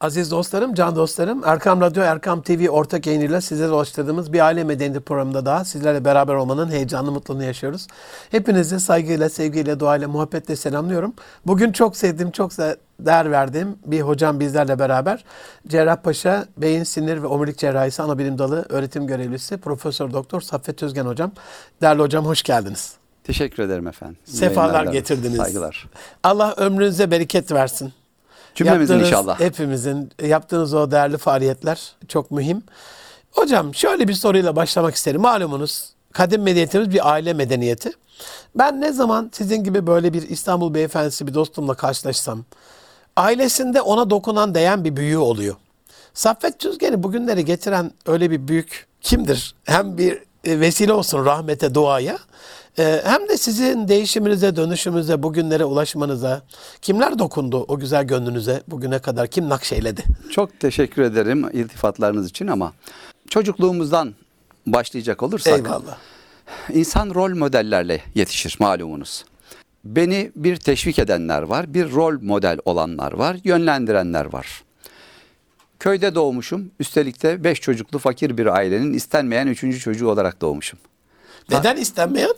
Aziz dostlarım, can dostlarım, Erkam Radyo, Erkam TV ortak yayınıyla sizlere ulaştırdığımız bir aile medeniyeti programında daha sizlerle beraber olmanın heyecanlı mutluluğunu yaşıyoruz. Hepinizi saygıyla, sevgiyle, duayla, muhabbetle selamlıyorum. Bugün çok sevdiğim, çok değer verdiğim bir hocam bizlerle beraber. Cerrahpaşa Beyin Sinir ve Omurilik Cerrahisi Anabilim Dalı öğretim görevlisi Profesör Doktor Saffet Özgen hocam. Değerli hocam hoş geldiniz. Teşekkür ederim efendim. Sefalar getirdiniz. Saygılar. Allah ömrünüze bereket versin. Cümlemizin inşallah. Hepimizin yaptığınız o değerli faaliyetler çok mühim. Hocam şöyle bir soruyla başlamak isterim. Malumunuz kadim medeniyetimiz bir aile medeniyeti. Ben ne zaman sizin gibi böyle bir İstanbul beyefendisi bir dostumla karşılaşsam ailesinde ona dokunan değen bir büyüğü oluyor. Saffet Tüzgen'i bugünleri getiren öyle bir büyük kimdir? Hem bir vesile olsun rahmete, duaya ee, hem de sizin değişiminize, dönüşümüze, bugünlere ulaşmanıza kimler dokundu o güzel gönlünüze bugüne kadar? Kim nakşeyledi? Çok teşekkür ederim iltifatlarınız için ama çocukluğumuzdan başlayacak olursak Eyvallah. insan rol modellerle yetişir malumunuz. Beni bir teşvik edenler var, bir rol model olanlar var, yönlendirenler var. Köyde doğmuşum. Üstelik de beş çocuklu fakir bir ailenin istenmeyen üçüncü çocuğu olarak doğmuşum. Neden istenmeyen?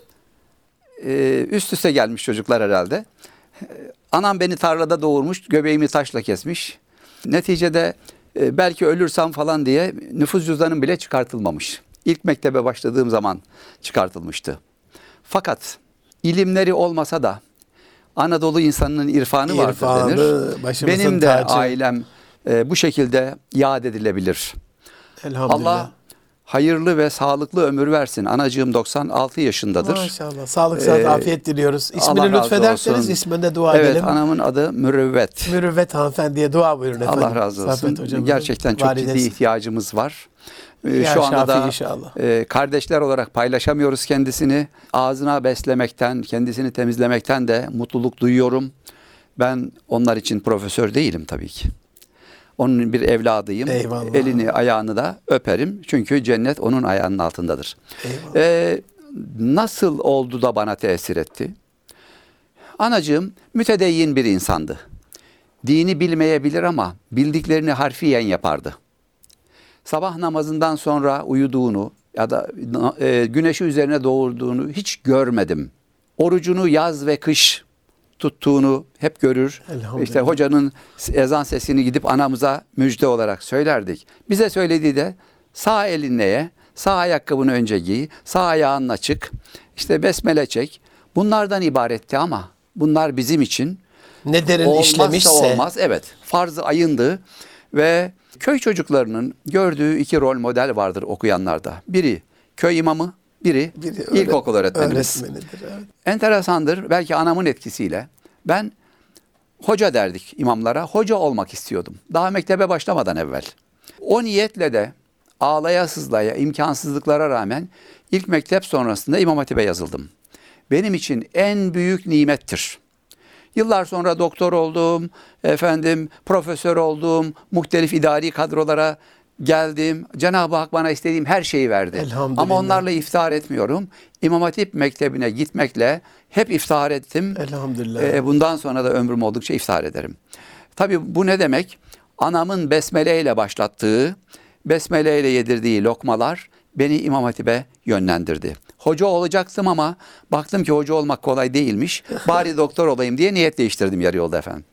E, üst üste gelmiş çocuklar herhalde. Anam beni tarlada doğurmuş, göbeğimi taşla kesmiş. Neticede e, belki ölürsem falan diye nüfus cüzdanım bile çıkartılmamış. İlk mektebe başladığım zaman çıkartılmıştı. Fakat ilimleri olmasa da Anadolu insanının irfanı, irfanı vardır denir. Benim de tacı. ailem e, bu şekilde yad edilebilir. Elhamdülillah. Allah hayırlı ve sağlıklı ömür versin. Anacığım 96 yaşındadır. Maşallah. Sağlık, sıhhat, ee, afiyet diliyoruz. İsmini lütfederseniz isminde dua evet, edelim. Evet, anamın adı Mürüvvet. Mürüvvet hanımefendiye dua buyurun efendim. Allah razı olsun. Gerçekten çok ciddi ihtiyacımız var. Ee, Şu anda da inşallah. E, kardeşler olarak paylaşamıyoruz kendisini. Ağzına beslemekten, kendisini temizlemekten de mutluluk duyuyorum. Ben onlar için profesör değilim tabii ki. Onun bir evladıyım. Eyvallah. Elini ayağını da öperim. Çünkü cennet onun ayağının altındadır. Ee, nasıl oldu da bana tesir etti? Anacığım mütedeyyin bir insandı. Dini bilmeyebilir ama bildiklerini harfiyen yapardı. Sabah namazından sonra uyuduğunu ya da e, güneşi üzerine doğurduğunu hiç görmedim. Orucunu yaz ve kış tuttuğunu hep görür. İşte hocanın ezan sesini gidip anamıza müjde olarak söylerdik. Bize söylediği de sağ elin neye? Sağ ayakkabını önce giy, sağ ayağın açık, işte besmele çek. Bunlardan ibaretti ama bunlar bizim için ne derin işlemişse olmaz. Evet, farzı ayındı ve köy çocuklarının gördüğü iki rol model vardır okuyanlarda. Biri köy imamı, biri, biri ilkokul öğretmenimiz. Evet. Enteresandır. Belki anamın etkisiyle. Ben hoca derdik imamlara. Hoca olmak istiyordum. Daha mektebe başlamadan evvel. O niyetle de ağlaya sızlaya, imkansızlıklara rağmen ilk mektep sonrasında İmam Hatip'e yazıldım. Benim için en büyük nimettir. Yıllar sonra doktor oldum, efendim profesör oldum, muhtelif idari kadrolara geldim. Cenab-ı Hak bana istediğim her şeyi verdi. Ama onlarla iftihar etmiyorum. İmam Hatip Mektebi'ne gitmekle hep iftihar ettim. Elhamdülillah. Ee, bundan sonra da ömrüm oldukça iftihar ederim. Tabii bu ne demek? Anamın besmele ile başlattığı, besmele ile yedirdiği lokmalar beni İmam Hatip'e yönlendirdi. Hoca olacaktım ama baktım ki hoca olmak kolay değilmiş. Bari doktor olayım diye niyet değiştirdim yarı yolda efendim.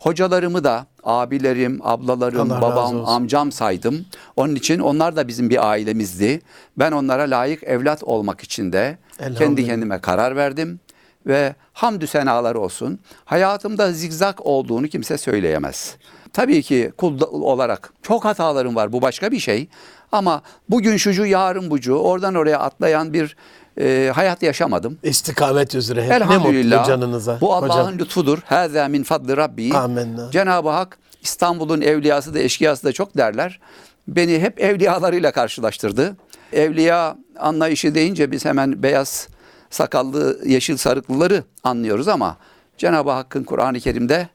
Hocalarımı da abilerim, ablalarım, Allah babam, amcam saydım. Onun için onlar da bizim bir ailemizdi. Ben onlara layık evlat olmak için de kendi kendime karar verdim ve hamdü senalar olsun. Hayatımda zigzag olduğunu kimse söyleyemez. Tabii ki kul olarak çok hatalarım var. Bu başka bir şey. Ama bugün şucu, yarın bucu, oradan oraya atlayan bir e, hayat yaşamadım. İstikamet üzere hep ne mutlu canınıza. Bu Allah'ın lütfudur. Hâzâ min fadli Rabbi. Amenna. Cenab-ı Hak İstanbul'un evliyası da eşkıyası da çok derler. Beni hep evliyalarıyla karşılaştırdı. Evliya anlayışı deyince biz hemen beyaz sakallı yeşil sarıklıları anlıyoruz ama Cenab-ı Hakk'ın Kur'an-ı Kerim'de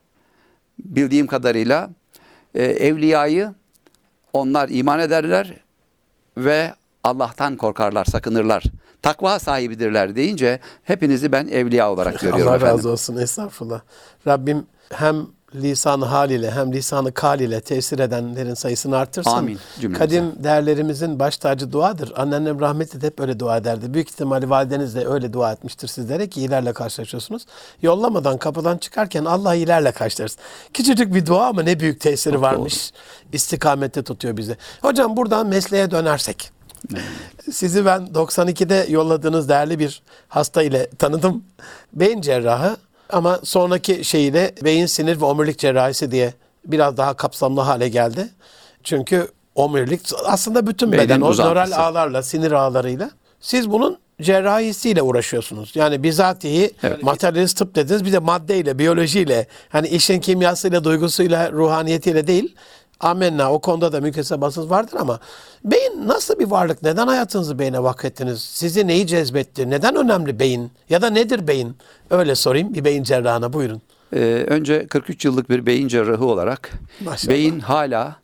bildiğim kadarıyla e, evliyayı onlar iman ederler ve Allah'tan korkarlar, sakınırlar takva sahibidirler deyince hepinizi ben evliya olarak görüyorum Allah efendim. razı olsun estağfurullah. Rabbim hem lisanı hal ile hem lisanı kal ile tesir edenlerin sayısını artırsan. Amin cümlemize. Kadim değerlerimizin baş tacı duadır. Anneannem rahmetli de hep öyle dua ederdi. Büyük ihtimalle valideniz de öyle dua etmiştir sizlere ki iyilerle karşılaşıyorsunuz. Yollamadan kapıdan çıkarken Allah iyilerle karşılarsın. Küçücük bir dua ama ne büyük tesiri varmış. İstikamette tutuyor bizi. Hocam buradan mesleğe dönersek. Sizi ben 92'de yolladığınız değerli bir hasta ile tanıdım. Beyin cerrahı ama sonraki şeyiyle beyin sinir ve omurilik cerrahisi diye biraz daha kapsamlı hale geldi. Çünkü omurilik aslında bütün Beynin beden o uzantısı. nöral ağlarla, sinir ağlarıyla. Siz bunun cerrahisiyle uğraşıyorsunuz. Yani bizatihi Evet. materyalist tıp dediniz bir de maddeyle, biyolojiyle, hani işin kimyasıyla, duygusuyla, ruhaniyetiyle değil. Amenna o konuda da mükesebasınız vardır ama beyin nasıl bir varlık? Neden hayatınızı beyne vakfettiniz? Sizi neyi cezbetti? Neden önemli beyin? Ya da nedir beyin? Öyle sorayım bir beyin cerrahına buyurun. Ee, önce 43 yıllık bir beyin cerrahı olarak Maşallah. beyin hala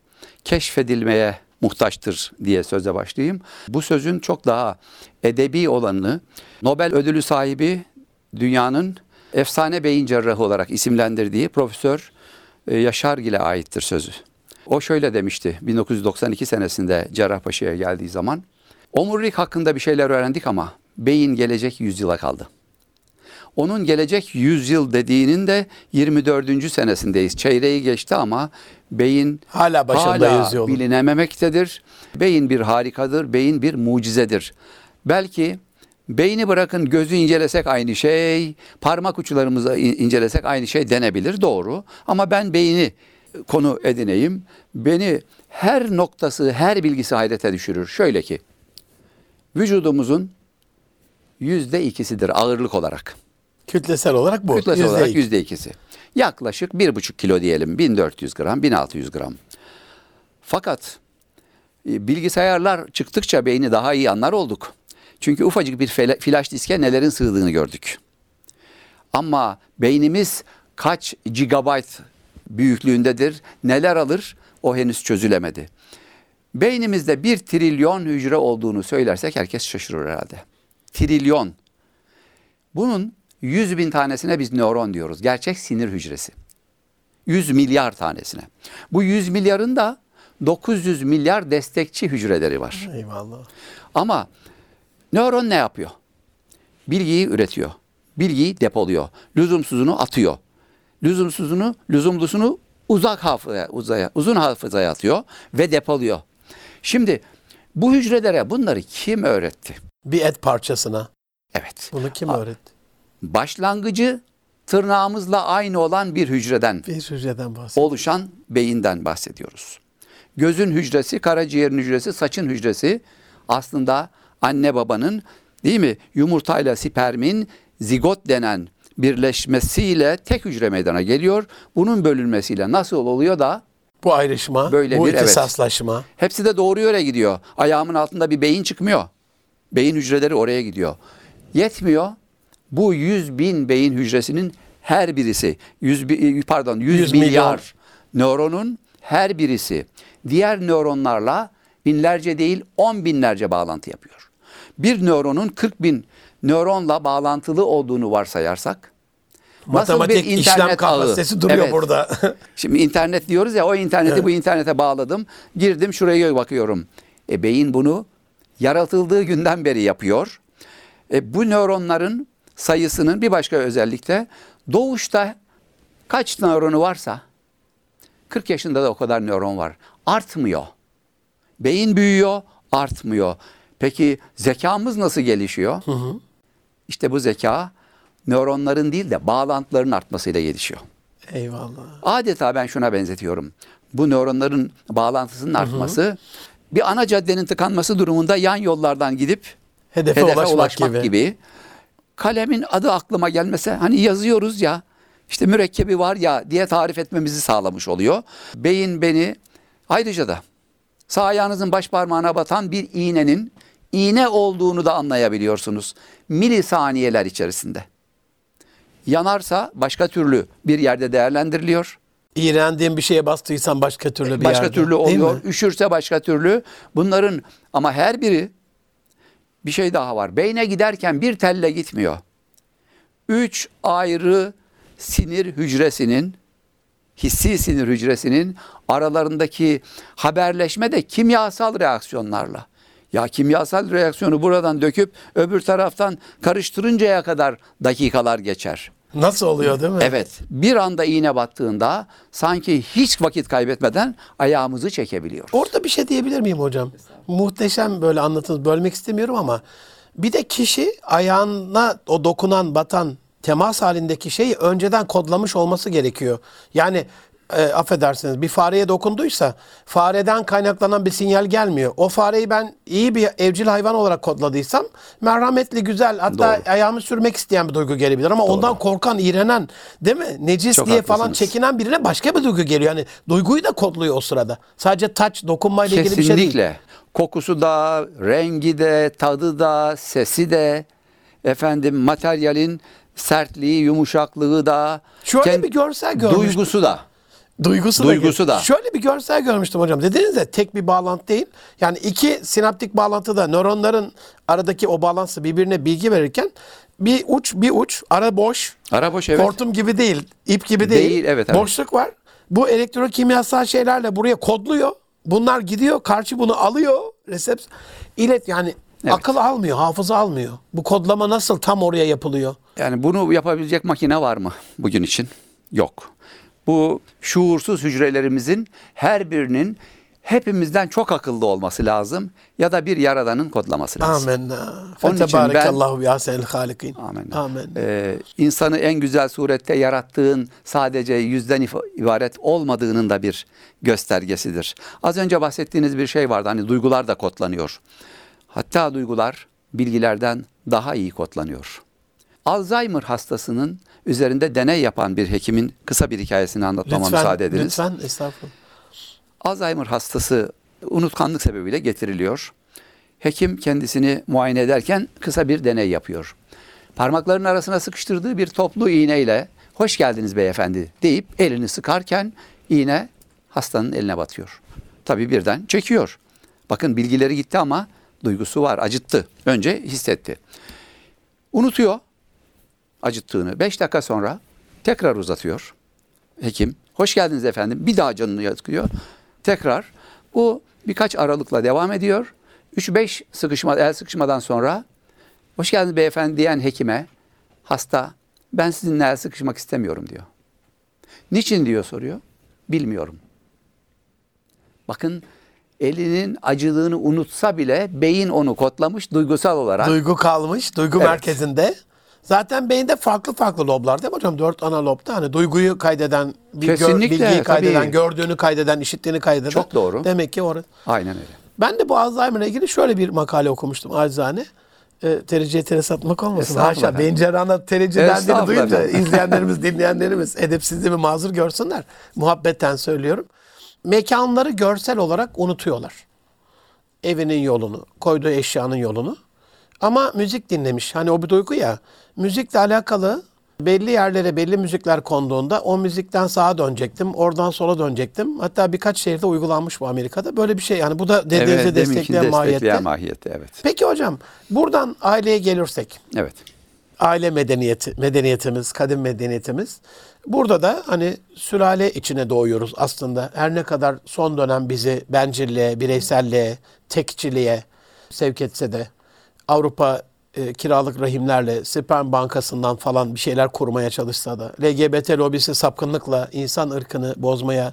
keşfedilmeye muhtaçtır diye söze başlayayım. Bu sözün çok daha edebi olanını Nobel ödülü sahibi dünyanın efsane beyin cerrahı olarak isimlendirdiği Profesör e, Yaşargil'e aittir sözü. O şöyle demişti 1992 senesinde Cerrahpaşa'ya geldiği zaman. Omurilik hakkında bir şeyler öğrendik ama beyin gelecek yüzyıla kaldı. Onun gelecek yüzyıl dediğinin de 24. senesindeyiz. Çeyreği geçti ama beyin Hala başındayız hala yolun. bilinememektedir. Beyin bir harikadır, beyin bir mucizedir. Belki beyni bırakın gözü incelesek aynı şey, parmak uçlarımızı in- incelesek aynı şey denebilir doğru. Ama ben beyni konu edineyim. Beni her noktası, her bilgisi hayrete düşürür. Şöyle ki, vücudumuzun yüzde ikisidir ağırlık olarak. Kütlesel olarak bu. Kütlesi Yüzde olarak iki. yüzde ikisi. Yaklaşık bir buçuk kilo diyelim. 1400 gram, 1600 gram. Fakat e, bilgisayarlar çıktıkça beyni daha iyi anlar olduk. Çünkü ufacık bir flash diske nelerin sığdığını gördük. Ama beynimiz kaç gigabayt büyüklüğündedir, neler alır o henüz çözülemedi. Beynimizde bir trilyon hücre olduğunu söylersek herkes şaşırır herhalde. Trilyon. Bunun 100 bin tanesine biz nöron diyoruz. Gerçek sinir hücresi. 100 milyar tanesine. Bu 100 milyarın da 900 milyar destekçi hücreleri var. Eyvallah. Ama nöron ne yapıyor? Bilgiyi üretiyor. Bilgiyi depoluyor. Lüzumsuzunu atıyor. Lüzumsuzunu, lüzumlusunu uzak hafızaya, uzaya, uzun hafızaya atıyor ve depoluyor. Şimdi bu hücrelere bunları kim öğretti? Bir et parçasına. Evet. Bunu kim öğretti? Başlangıcı tırnağımızla aynı olan bir hücreden Bir hücreden bahsediyor. oluşan beyinden bahsediyoruz. Gözün hücresi, karaciğerin hücresi, saçın hücresi aslında anne babanın değil mi yumurtayla spermin zigot denen birleşmesiyle tek hücre meydana geliyor. Bunun bölünmesiyle nasıl oluyor da Bu ayrışma, Böyle bu bir- evet. ihtisaslaşma. hepsi de doğru yöne gidiyor. Ayağımın altında bir beyin çıkmıyor. Beyin hücreleri oraya gidiyor. Yetmiyor. Bu 100 bin beyin hücresinin her birisi 100 bi- pardon 100, 100 milyon. milyar nöronun her birisi diğer nöronlarla binlerce değil 10 binlerce bağlantı yapıyor. Bir nöronun 40 bin nöronla bağlantılı olduğunu varsayarsak nasıl Matematik işlem kapasitesi duruyor Evet. burada. Şimdi internet diyoruz ya o interneti bu internete bağladım. Girdim şuraya bakıyorum. E beyin bunu yaratıldığı günden beri yapıyor. E bu nöronların sayısının bir başka özellikle doğuşta kaç nöronu varsa 40 yaşında da o kadar nöron var. Artmıyor. Beyin büyüyor, artmıyor. Peki zekamız nasıl gelişiyor? İşte bu zeka nöronların değil de bağlantıların artmasıyla gelişiyor. Eyvallah. Adeta ben şuna benzetiyorum. Bu nöronların bağlantısının artması bir ana caddenin tıkanması durumunda yan yollardan gidip Hedefe, hedefe ulaşmak, ulaşmak, gibi. gibi. Kalemin adı aklıma gelmese hani yazıyoruz ya işte mürekkebi var ya diye tarif etmemizi sağlamış oluyor. Beyin beni ayrıca da sağ ayağınızın baş parmağına batan bir iğnenin iğne olduğunu da anlayabiliyorsunuz. Milisaniyeler içerisinde. Yanarsa başka türlü bir yerde değerlendiriliyor. İğrendiğin bir şeye bastıysan başka türlü bir başka yerde. türlü oluyor. Üşürse başka türlü. Bunların ama her biri bir şey daha var. Beyne giderken bir telle gitmiyor. Üç ayrı sinir hücresinin hissi sinir hücresinin aralarındaki haberleşme de kimyasal reaksiyonlarla. Ya kimyasal reaksiyonu buradan döküp öbür taraftan karıştırıncaya kadar dakikalar geçer. Nasıl oluyor değil mi? Evet, bir anda iğne battığında sanki hiç vakit kaybetmeden ayağımızı çekebiliyor. Orada bir şey diyebilir miyim hocam? Muhteşem böyle anlatınız. Bölmek istemiyorum ama bir de kişi ayağına o dokunan, batan temas halindeki şeyi önceden kodlamış olması gerekiyor. Yani e, affedersiniz bir fareye dokunduysa fareden kaynaklanan bir sinyal gelmiyor. O fareyi ben iyi bir evcil hayvan olarak kodladıysam merhametli, güzel hatta Doğru. ayağımı sürmek isteyen bir duygu gelebilir ama ondan korkan, iğrenen değil mi? Necis Çok diye falan haklısınız. çekinen birine başka bir duygu geliyor. Yani duyguyu da kodluyor o sırada. Sadece taç, dokunmayla ilgili bir şey değil. Kesinlikle. Kokusu da, rengi de, tadı da, sesi de, efendim materyalin sertliği, yumuşaklığı da, Şöyle bir görsel görmüştüm. duygusu da. Duygusu, Duygusu da. Şöyle bir görsel görmüştüm hocam. Dediniz de tek bir bağlantı değil. Yani iki sinaptik bağlantıda nöronların aradaki o bağlantısı birbirine bilgi verirken bir uç bir uç ara boş. Ara boş evet. Hortum gibi değil, ip gibi değil. Değil, evet, evet. Boşluk var. Bu elektrokimyasal şeylerle buraya kodluyor. Bunlar gidiyor, karşı bunu alıyor. Resept ilet yani Evet. akıl almıyor, hafıza almıyor. Bu kodlama nasıl tam oraya yapılıyor? Yani bunu yapabilecek makine var mı bugün için? Yok. Bu şuursuz hücrelerimizin her birinin hepimizden çok akıllı olması lazım ya da bir yaradanın kodlaması lazım. Amenna. Onun için Fetebarakallahu bi ahsenil halikin. Amin. Amin. Ee, insanı en güzel surette yarattığın sadece yüzden ibaret olmadığının da bir göstergesidir. Az önce bahsettiğiniz bir şey vardı. Hani duygular da kodlanıyor. Hatta duygular bilgilerden daha iyi kodlanıyor. Alzheimer hastasının üzerinde deney yapan bir hekimin kısa bir hikayesini anlatmama müsaade ediniz. Lütfen, estağfurullah. Alzheimer hastası unutkanlık sebebiyle getiriliyor. Hekim kendisini muayene ederken kısa bir deney yapıyor. Parmaklarının arasına sıkıştırdığı bir toplu iğneyle hoş geldiniz beyefendi deyip elini sıkarken iğne hastanın eline batıyor. Tabii birden çekiyor. Bakın bilgileri gitti ama duygusu var, acıttı. Önce hissetti. Unutuyor acıttığını. Beş dakika sonra tekrar uzatıyor. Hekim, hoş geldiniz efendim. Bir daha canını yakıyor. Tekrar bu birkaç aralıkla devam ediyor. 3-5 sıkışma, el sıkışmadan sonra hoş geldiniz beyefendi diyen hekime hasta ben sizinle el sıkışmak istemiyorum diyor. Niçin diyor soruyor. Bilmiyorum. Bakın elinin acılığını unutsa bile beyin onu kodlamış duygusal olarak. Duygu kalmış, duygu Evet. merkezinde. Zaten beyinde farklı farklı loblar değil mi hocam? Dört ana lobda hani duyguyu kaydeden, bir gör- Kesinlikle, bilgiyi kaydeden, tabii. gördüğünü kaydeden, işittiğini kaydeden. Çok doğru. Demek ki orada. Aynen öyle. Ben de bu Alzheimer'la ilgili şöyle bir makale okumuştum acizane. E, tericiye tere satmak olmasın. Estağfurullah Haşa. Beyin cerrahına terici dendiğini duyunca izleyenlerimiz, dinleyenlerimiz edepsizliğimi mazur görsünler. Muhabbetten söylüyorum. Mekanları görsel olarak unutuyorlar. Evinin yolunu, koyduğu eşyanın yolunu. Ama müzik dinlemiş. Hani o bir duygu ya. Müzikle alakalı belli yerlere belli müzikler konduğunda o müzikten sağa dönecektim. Oradan sola dönecektim. Hatta birkaç şehirde uygulanmış bu Amerika'da. Böyle bir şey yani bu da dediğinizi evet, destekleyen mahiyette. mahiyette. Evet. Peki hocam buradan aileye gelirsek Evet. aile medeniyeti, medeniyetimiz, kadim medeniyetimiz. Burada da hani sülale içine doğuyoruz aslında. Her ne kadar son dönem bizi bencilliğe, bireyselliğe, tekçiliğe sevk etse de Avrupa e, kiralık rahimlerle sperm bankasından falan bir şeyler kurmaya çalışsa da LGBT lobisi sapkınlıkla insan ırkını bozmaya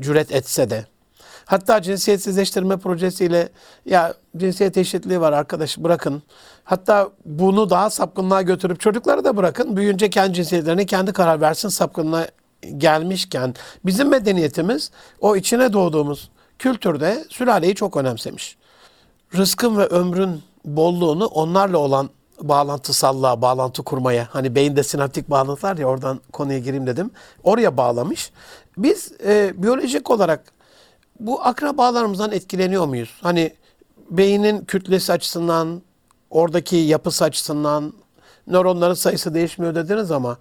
cüret etse de Hatta cinsiyetsizleştirme projesiyle ya cinsiyet eşitliği var arkadaş bırakın. Hatta bunu daha sapkınlığa götürüp çocukları da bırakın. Büyüyünce kendi cinsiyetlerine kendi karar versin sapkınlığa gelmişken bizim medeniyetimiz o içine doğduğumuz kültürde sülaleyi çok önemsemiş. Rızkın ve ömrün bolluğunu onlarla olan bağlantısallığa, bağlantı kurmaya, hani beyinde sinaptik bağlantılar ya oradan konuya gireyim dedim. Oraya bağlamış. Biz e, biyolojik olarak bu akrabalarımızdan etkileniyor muyuz? Hani beynin kütlesi açısından, oradaki yapısı açısından nöronların sayısı değişmiyor dediniz ama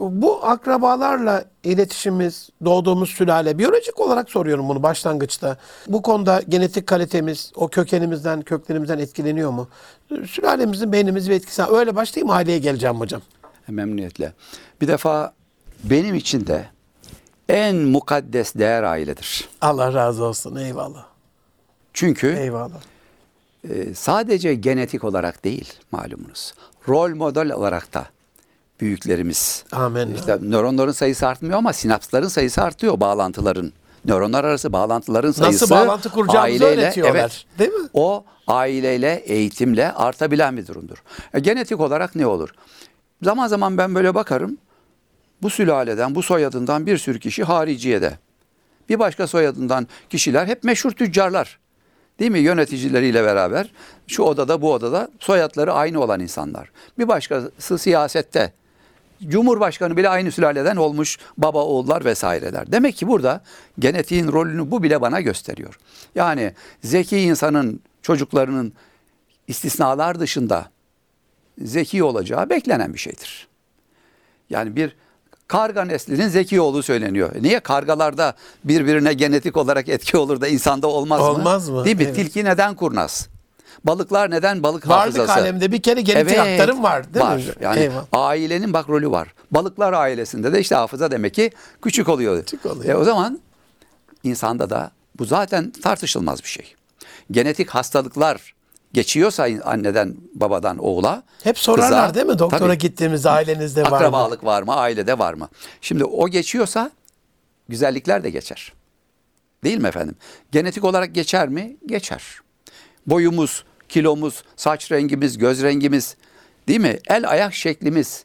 bu akrabalarla iletişimimiz, doğduğumuz sülale, biyolojik olarak soruyorum bunu başlangıçta. Bu konuda genetik kalitemiz, o kökenimizden, köklerimizden etkileniyor mu? Sülalemizin beynimiz ve etkisi. Öyle başlayayım aileye geleceğim hocam. Memnuniyetle. Bir defa benim için de en mukaddes değer ailedir. Allah razı olsun. Eyvallah. Çünkü Eyvallah. E, sadece genetik olarak değil malumunuz. Rol model olarak da büyüklerimiz. Amin. İşte nöronların sayısı artmıyor ama sinapsların sayısı artıyor bağlantıların. Nöronlar arası bağlantıların sayısı bağlantı kuracağımızı öğretiyorlar, değil mi? O aileyle, eğitimle artabilen bir durumdur. E, genetik olarak ne olur? Zaman zaman ben böyle bakarım. Bu sülaleden, bu soyadından bir sürü kişi hariciyede. Bir başka soyadından kişiler hep meşhur tüccarlar. Değil mi? Yöneticileriyle beraber şu odada bu odada soyadları aynı olan insanlar. Bir başkası siyasette. Cumhurbaşkanı bile aynı sülaleden olmuş baba oğullar vesaireler. Demek ki burada genetiğin rolünü bu bile bana gösteriyor. Yani zeki insanın çocuklarının istisnalar dışında zeki olacağı beklenen bir şeydir. Yani bir karga neslinin zeki olduğu söyleniyor. Niye kargalarda birbirine genetik olarak etki olur da insanda olmaz mı? Olmaz mı? Değil mi? Evet. Tilki neden kurnaz? Balıklar neden balık Varlık hafızası? alemde bir kere genetik aktarım var değil var. mi? Yani Eyvallah. ailenin bak rolü var. Balıklar ailesinde de işte hafıza demek ki küçük oluyor. Küçük oluyor. E o zaman insanda da bu zaten tartışılmaz bir şey. Genetik hastalıklar geçiyorsa anneden babadan oğula Hep sorarlar kıza- değil mi? Doktora Tabii. gittiğimizde ailenizde var mı? Akrabalık var mı? Ailede var mı? Şimdi o geçiyorsa güzellikler de geçer. Değil mi efendim? Genetik olarak geçer mi? Geçer. Boyumuz, kilomuz, saç rengimiz, göz rengimiz, değil mi? El ayak şeklimiz.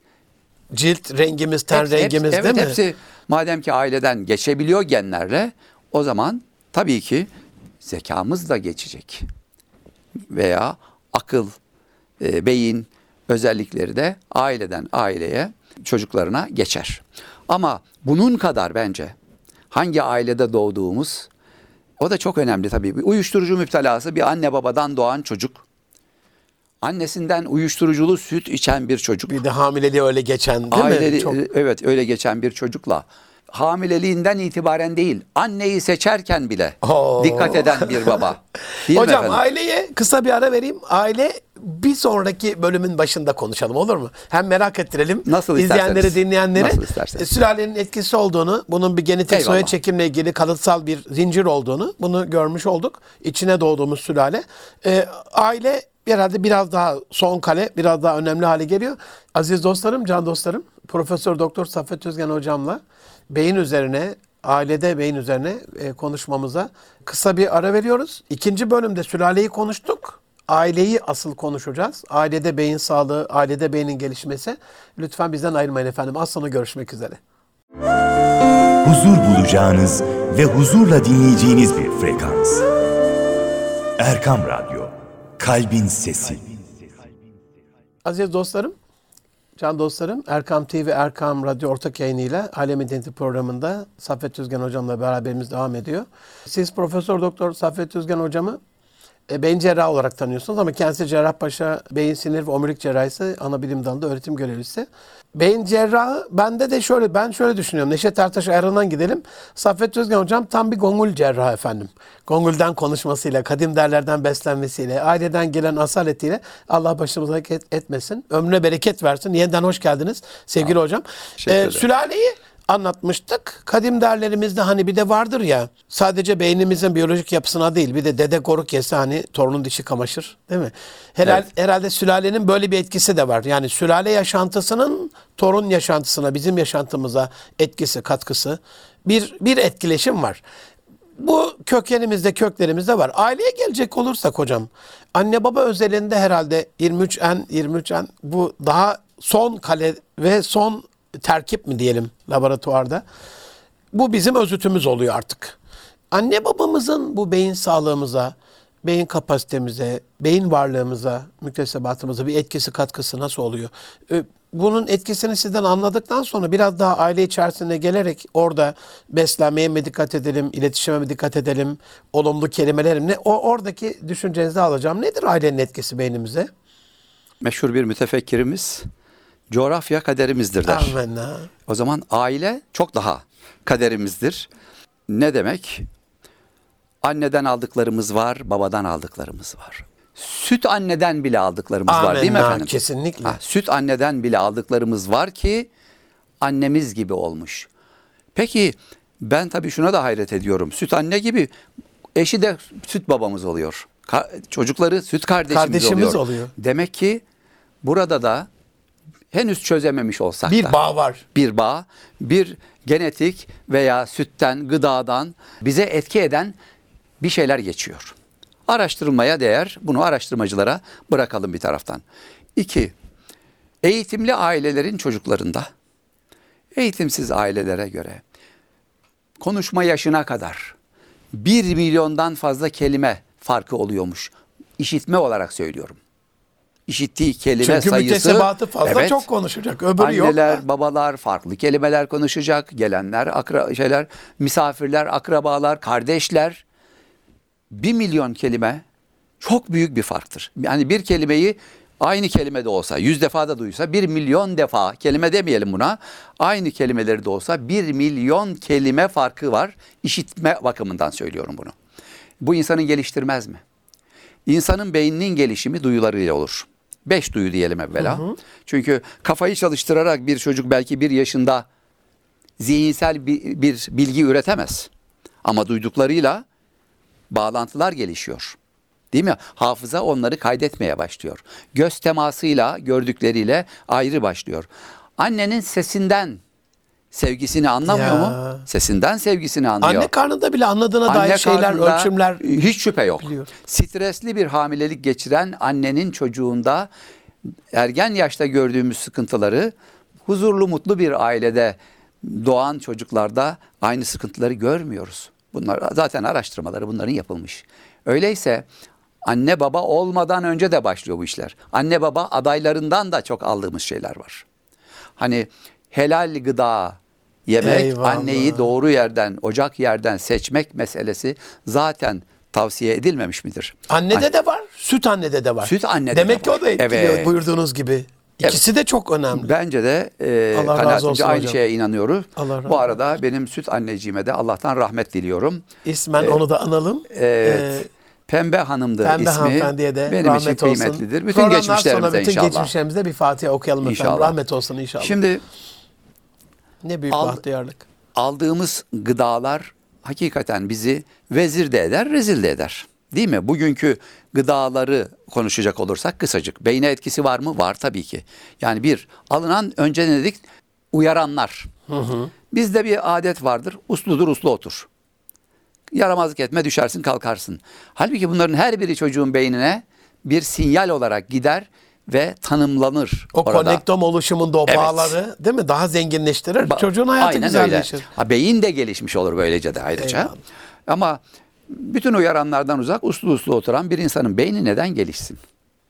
Cilt rengimiz, ten hepsi- rengimiz hepsi- değil evet, mi? Hepsi madem ki aileden geçebiliyor genlerle o zaman tabii ki zekamız da geçecek. Veya akıl, e, beyin özellikleri de aileden aileye çocuklarına geçer. Ama bunun kadar bence hangi ailede doğduğumuz o da çok önemli tabii. Bir uyuşturucu müptelası bir anne babadan doğan çocuk. Annesinden uyuşturuculu süt içen bir çocuk. Bir de hamileliği öyle geçen değil Aileli, mi? Çok evet öyle geçen bir çocukla hamileliğinden itibaren değil anneyi seçerken bile Oo. dikkat eden bir baba. Değil mi Hocam efendim? aileye kısa bir ara vereyim. Aile bir sonraki bölümün başında konuşalım olur mu? Hem merak ettirelim. Nasıl izleyenleri, isterseniz. dinleyenleri. Nasıl isterseniz. Sülalenin etkisi olduğunu, bunun bir genetik Eyvallah. soya çekimle ilgili kalıtsal bir zincir olduğunu bunu görmüş olduk. İçine doğduğumuz sülale. E, aile herhalde biraz daha son kale, biraz daha önemli hale geliyor. Aziz dostlarım, can dostlarım, Profesör Doktor Saffet Özgen hocamla beyin üzerine, ailede beyin üzerine e, konuşmamıza kısa bir ara veriyoruz. İkinci bölümde sülaleyi konuştuk. Aileyi asıl konuşacağız. Ailede beyin sağlığı, ailede beynin gelişmesi. Lütfen bizden ayrılmayın efendim. Az sonra görüşmek üzere. huzur bulacağınız ve huzurla dinleyeceğiniz bir frekans. Erkam Radyo, Kalbin Sesi. Aziz dostlarım, can dostlarım, Erkam TV, Erkam Radyo ortak yayınıyla Alem İnterneti programında Saffet Üzgen hocamla beraberimiz devam ediyor. Siz Profesör Doktor Saffet Üzgen hocamı e, beyin cerrahı olarak tanıyorsunuz ama kendisi Cerrahpaşa Beyin Sinir ve Omurilik Cerrahisi ana bilim dalında öğretim görevlisi. Beyin cerrahı bende de şöyle ben şöyle düşünüyorum. Neşet Ertaş Erhan'dan gidelim. Saffet Özgen hocam tam bir gongul cerrahı efendim. Gongulden konuşmasıyla, kadim derlerden beslenmesiyle, aileden gelen asaletiyle Allah başımıza et, etmesin. Ömrüne bereket versin. Yeniden hoş geldiniz sevgili hocam. Teşekkür Ee, sülaleyi anlatmıştık. Kadim derlerimizde hani bir de vardır ya sadece beynimizin biyolojik yapısına değil bir de dede koruk yese hani torunun dişi kamaşır değil mi? Herhal, Evet. Herhalde sülalenin böyle bir etkisi de var. Yani sülale yaşantısının torun yaşantısına bizim yaşantımıza etkisi katkısı bir, bir etkileşim var. Bu kökenimizde köklerimizde var. Aileye gelecek olursak hocam anne baba özelinde herhalde 23N 23N bu daha son kale ve son terkip mi diyelim laboratuvarda. Bu bizim özütümüz oluyor artık. Anne babamızın bu beyin sağlığımıza, beyin kapasitemize, beyin varlığımıza, müktesebatımıza bir etkisi katkısı nasıl oluyor? Ee, Bunun etkisini sizden anladıktan sonra biraz daha aile içerisine gelerek orada beslenmeye mi dikkat edelim, iletişime mi dikkat edelim, olumlu kelimelerim ne? O oradaki düşüncenizi alacağım. Nedir ailenin etkisi beynimize? Meşhur bir mütefekkirimiz coğrafya kaderimizdir der. Amenna. O zaman aile çok daha kaderimizdir. Ne demek? Anneden aldıklarımız var, babadan aldıklarımız var. Süt anneden bile aldıklarımız var değil mi Amenna, efendim? kesinlikle. Ha, süt anneden bile aldıklarımız var ki annemiz gibi olmuş. Peki Ben tabii şuna da hayret ediyorum. Süt anne gibi eşi de süt babamız oluyor. Ka- çocukları süt kardeşimiz, Kardeşimiz oluyor. oluyor. Demek ki burada da henüz çözememiş olsak Bir da bağ var. bir bağ, bir genetik veya sütten, gıdadan bize etki eden bir şeyler geçiyor. Araştırılmaya değer. Bunu araştırmacılara bırakalım bir taraftan. İki, eğitimli ailelerin çocuklarında eğitimsiz ailelere göre konuşma yaşına kadar bir milyondan fazla kelime farkı oluyormuş. İşitme olarak söylüyorum. İşittiği kelime Çünkü sayısı mütesebatı fazla Evet. çok konuşacak. Öbürü yok. Anneler, babalar farklı kelimeler konuşacak. Gelenler, akra şeyler, misafirler, akrabalar, kardeşler. Bir milyon kelime çok büyük bir farktır. Yani bir kelimeyi aynı kelimede olsa, yüz defa da duysa, bir milyon defa, kelime demeyelim buna, aynı kelimeleri de olsa bir milyon kelime farkı var. İşitme bakımından söylüyorum bunu. Bu insanı geliştirmez mi? İnsanın beyninin gelişimi duyularıyla olur. Beş duyu diyelim evvela. Çünkü kafayı çalıştırarak bir çocuk belki bir yaşında zihinsel bir, bir bilgi üretemez. Ama duyduklarıyla bağlantılar gelişiyor. Değil mi? Hafıza onları kaydetmeye başlıyor. Göz temasıyla, gördükleriyle ayrı başlıyor. Annenin sesinden sevgisini anlamıyor Ya. mu? Sesinden sevgisini anlıyor. Anne karnında bile anladığına dair Anne şeyler, karnında ölçümler hiç şüphe yok. biliyor. Stresli bir hamilelik geçiren annenin çocuğunda ergen yaşta gördüğümüz sıkıntıları huzurlu mutlu bir ailede doğan çocuklarda aynı sıkıntıları görmüyoruz. Bunlar zaten araştırmaları bunların yapılmış. Öyleyse anne baba olmadan önce de başlıyor bu işler. Anne baba adaylarından da çok aldığımız şeyler var. Hani helal gıda yemek, Eyvallah. anneyi doğru yerden, ocak yerden seçmek meselesi zaten tavsiye edilmemiş midir? Annede de var, süt annede de var. Süt annede Demek de ki var. o da etkiliyor Evet. buyurduğunuz gibi. İkisi de çok önemli. Bence de e, Allah razı olsun aynı hocam. şeye inanıyoruz. Allah razı Bu arada benim süt anneciğime de Allah'tan rahmet diliyorum. İsmen onu da analım. Evet. Ee, Pembe Hanım'dı Pembe ismi. hanımefendiye de benim rahmet için olsun. kıymetlidir. Bütün Programdan geçmişlerimize sonra bütün inşallah. geçmişlerimize bir Fatiha okuyalım efendim. İnşallah. Rahmet olsun inşallah. Şimdi ne büyük Al- bahtiyarlık. aldığımız gıdalar hakikaten bizi vezir de eder, rezil de eder. Değil mi? Bugünkü gıdaları konuşacak olursak kısacık. Beyne etkisi var mı? Var tabii ki. Yani bir, alınan önce ne dedik? Uyaranlar. Bizde bir adet vardır. Usludur uslu otur. Yaramazlık etme düşersin kalkarsın. Halbuki bunların her biri çocuğun beynine bir sinyal olarak gider ve tanımlanır O orada. konektom oluşumunda o Evet. bağları değil mi? Daha zenginleştirir. Ba- Çocuğun hayatı Aynen güzelleşir. Öyle. Ha, beyin de gelişmiş olur böylece de ayrıca. Eyvallah. Ama bütün uyaranlardan uzak uslu uslu oturan bir insanın beyni neden gelişsin?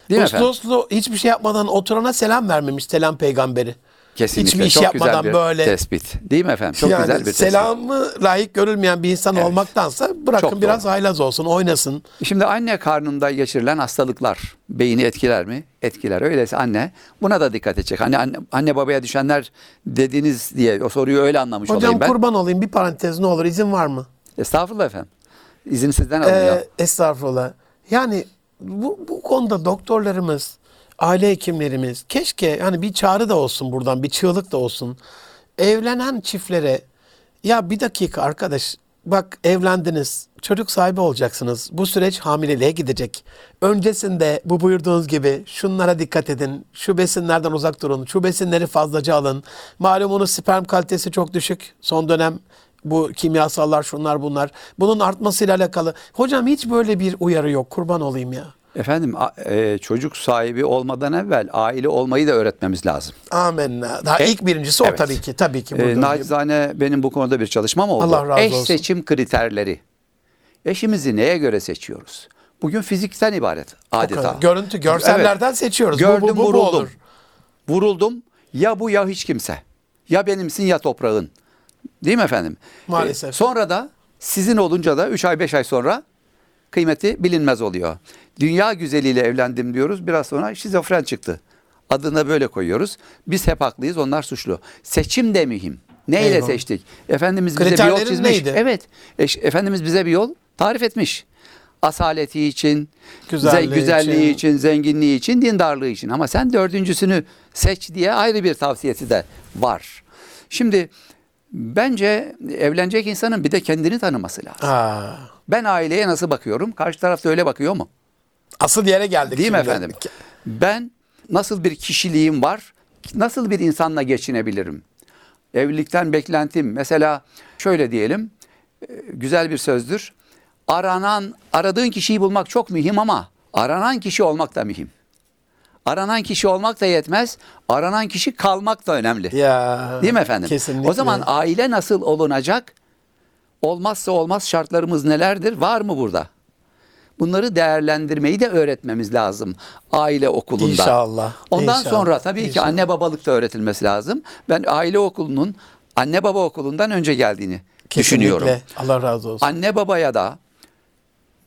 Değil mi Uslu efendim? uslu hiçbir şey yapmadan oturana selam vermemiş selam peygamberi. Kesinlikle. Hiçbir iş Çok yapmadan güzel bir böyle. tespit. Değil mi efendim? Çok yani güzel bir tespit. selamı layık görülmeyen bir insan Evet. olmaktansa bırakın Çok biraz doğru. haylaz olsun, oynasın. Şimdi anne karnında geçirilen hastalıklar beyni etkiler mi? Etkiler. Öyleyse anne buna da dikkat edecek. Hani anne, anne babaya düşenler dediniz diye o soruyu öyle anlamış Hocam olayım ben. kurban olayım bir parantez ne olur izin var mı? Estağfurullah efendim. İzin sizden alınıyor. Ee, estağfurullah. Yani bu, bu konuda doktorlarımız, aile hekimlerimiz keşke yani bir çağrı da olsun buradan, bir çığlık da olsun. Evlenen çiftlere ya bir dakika arkadaş bak evlendiniz, çocuk sahibi olacaksınız. Bu süreç hamileliğe gidecek. Öncesinde bu buyurduğunuz gibi şunlara dikkat edin. Şu besinlerden uzak durun. Şu besinleri fazlaca alın. Malumunuz sperm kalitesi çok düşük. Son dönem bu kimyasallar şunlar bunlar. Bunun artmasıyla alakalı. Hocam hiç böyle bir uyarı yok. Kurban olayım ya. Efendim e, çocuk sahibi olmadan evvel aile olmayı da öğretmemiz lazım. Amenna. Daha E, ilk birincisi o evet. tabii ki. Tabii ki. E, nacizane benim bu konuda bir çalışmam oldu. Allah razı Eş olsun. seçim kriterleri. Eşimizi neye göre seçiyoruz? Bugün fizikten ibaret O adeta. Görüntü, görsellerden seçiyoruz. Bu- Gördüm bu, bu, bu vuruldum. olur. Vuruldum ya bu ya hiç kimse. Ya benimsin ya toprağın. Değil mi efendim? Maalesef. E, sonra da sizin olunca da 3 ay 5 ay sonra kıymeti bilinmez oluyor. Dünya güzeliyle evlendim diyoruz. Biraz sonra şizofren çıktı. Adını böyle koyuyoruz. Biz hep haklıyız, onlar suçlu. Seçim de mühim. Neyle Eyvallah. seçtik? Efendimiz bize bir yol Kriterlerin çizmiş. neydi? Evet. Eş- Efendimiz bize bir yol tarif etmiş. Asaleti için, Güzelliği ze- güzelliği için. için, zenginliği için, dindarlığı için. Ama sen dördüncüsünü seç diye ayrı bir tavsiyesi de var. Şimdi Bence evlenecek insanın bir de kendini tanıması lazım. Aa, Ben aileye nasıl bakıyorum? Karşı taraf da öyle bakıyor mu? Asıl yere geldik Değil mi efendim? Ben nasıl bir kişiliğim var? Nasıl bir insanla geçinebilirim? Evlilikten beklentim mesela şöyle diyelim. e, Güzel bir sözdür. Aranan, aradığın kişiyi bulmak çok mühim ama aranan kişi olmak da mühim. Aranan kişi olmak da yetmez. Aranan kişi kalmak da önemli. Ya, Değil mi efendim? Kesinlikle. O zaman aile nasıl olunacak? Olmazsa olmaz şartlarımız nelerdir? Var mı burada? Bunları değerlendirmeyi de öğretmemiz lazım aile okulunda. İnşallah, Ondan inşallah, sonra tabii ki inşallah. anne babalık da öğretilmesi lazım. Ben aile okulunun anne baba okulundan önce geldiğini Kesinlikle. düşünüyorum. Allah razı olsun. Anne babaya da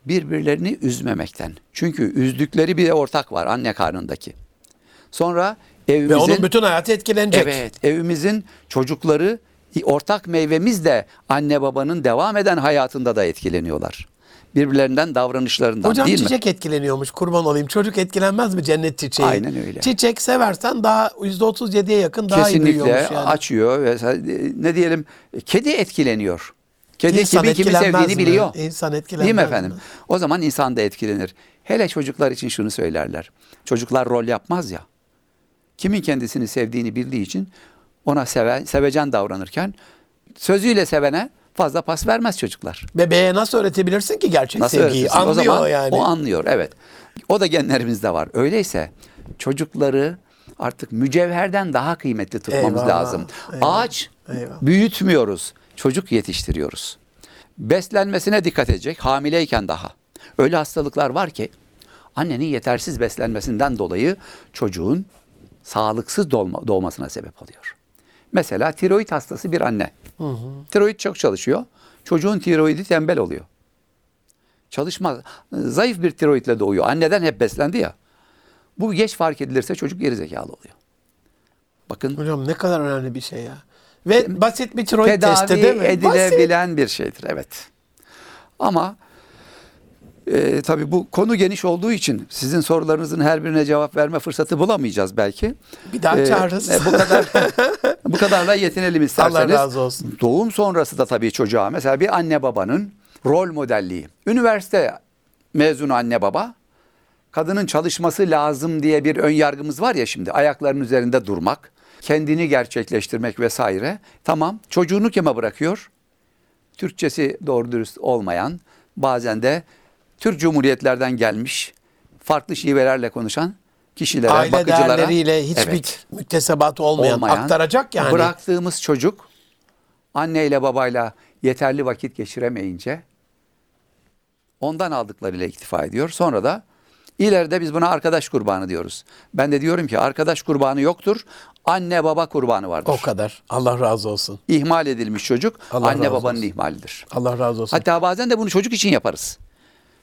birbirlerini üzmemekten. Çünkü üzdükleri bir ortak var anne karnındaki. Sonra evimizin Ve onun bütün hayatı etkilenecek. Evet, evimizin çocukları ortak meyvemiz de anne babanın devam eden hayatında da etkileniyorlar. Birbirlerinden davranışlarından Hocam değil çiçek etkileniyormuş kurban olayım. Çocuk etkilenmez mi cennet çiçeği? Aynen öyle. Çiçek seversen daha %37'ye yakın mi? daha iyi Kesinlikle büyüyormuş yani. açıyor ve ne diyelim kedi etkileniyor. Kedi İnsan kimi kimi sevdiğini mi? biliyor. İnsan etkilenmez Değil mi mi? efendim? O zaman insan da etkilenir. Hele çocuklar için şunu söylerler. Çocuklar rol yapmaz ya. Kimin kendisini sevdiğini bildiği için ona seve, sevecen davranırken sözüyle sevene fazla pas vermez çocuklar. Bebeğe nasıl öğretebilirsin ki gerçek Nasıl sevgiyi? Anlıyor o zaman yani. o anlıyor evet. O da genlerimizde var. Öyleyse çocukları artık mücevherden daha kıymetli tutmamız Eyvallah, lazım. eyvallah, Ağaç eyvallah. büyütmüyoruz. Çocuk yetiştiriyoruz. Beslenmesine dikkat edecek hamileyken daha. Öyle hastalıklar var ki annenin yetersiz beslenmesinden dolayı çocuğun sağlıksız doğma, doğmasına sebep oluyor. Mesela tiroid hastası bir anne. Tiroid çok çalışıyor. Çocuğun tiroidi tembel oluyor. Çalışmaz. Zayıf bir tiroidle doğuyor. Anneden hep beslendi ya. Bu geç fark edilirse çocuk gerizekalı oluyor. Bakın Hocam ne kadar önemli bir şey ya. Ve basit bir tiroid tedavi testi değil mi? Basit. edilebilen bir şeydir. Evet. Ama e, tabii bu konu geniş olduğu için sizin sorularınızın her birine cevap verme fırsatı bulamayacağız belki. Bir daha E, çağırırız. e, bu kadar bu kadarla yetinelim isterseniz. Allah razı olsun. Doğum sonrası da tabii çocuğa mesela bir anne babanın rol modelliği. Üniversite mezunu anne baba kadının çalışması lazım diye bir ön yargımız var ya şimdi ayaklarının üzerinde durmak, kendini gerçekleştirmek vesaire. Tamam çocuğunu kime bırakıyor? Türkçesi doğru dürüst olmayan, bazen de Türk Cumhuriyetlerden gelmiş, farklı şivelerle konuşan kişilere, Aile bakıcılara. değerleriyle hiçbir Evet, müktesebat olmayan, olmayan, aktaracak yani. Bıraktığımız çocuk anneyle babayla yeterli vakit geçiremeyince ondan aldıklarıyla iktifa ediyor. Sonra da ileride biz buna arkadaş kurbanı diyoruz. Ben de diyorum ki arkadaş kurbanı yoktur. Anne baba kurbanı vardır. O kadar. Allah razı olsun. İhmal edilmiş çocuk Allah anne babanın olsun. ihmalidir. Allah razı olsun. Hatta bazen de bunu çocuk için yaparız.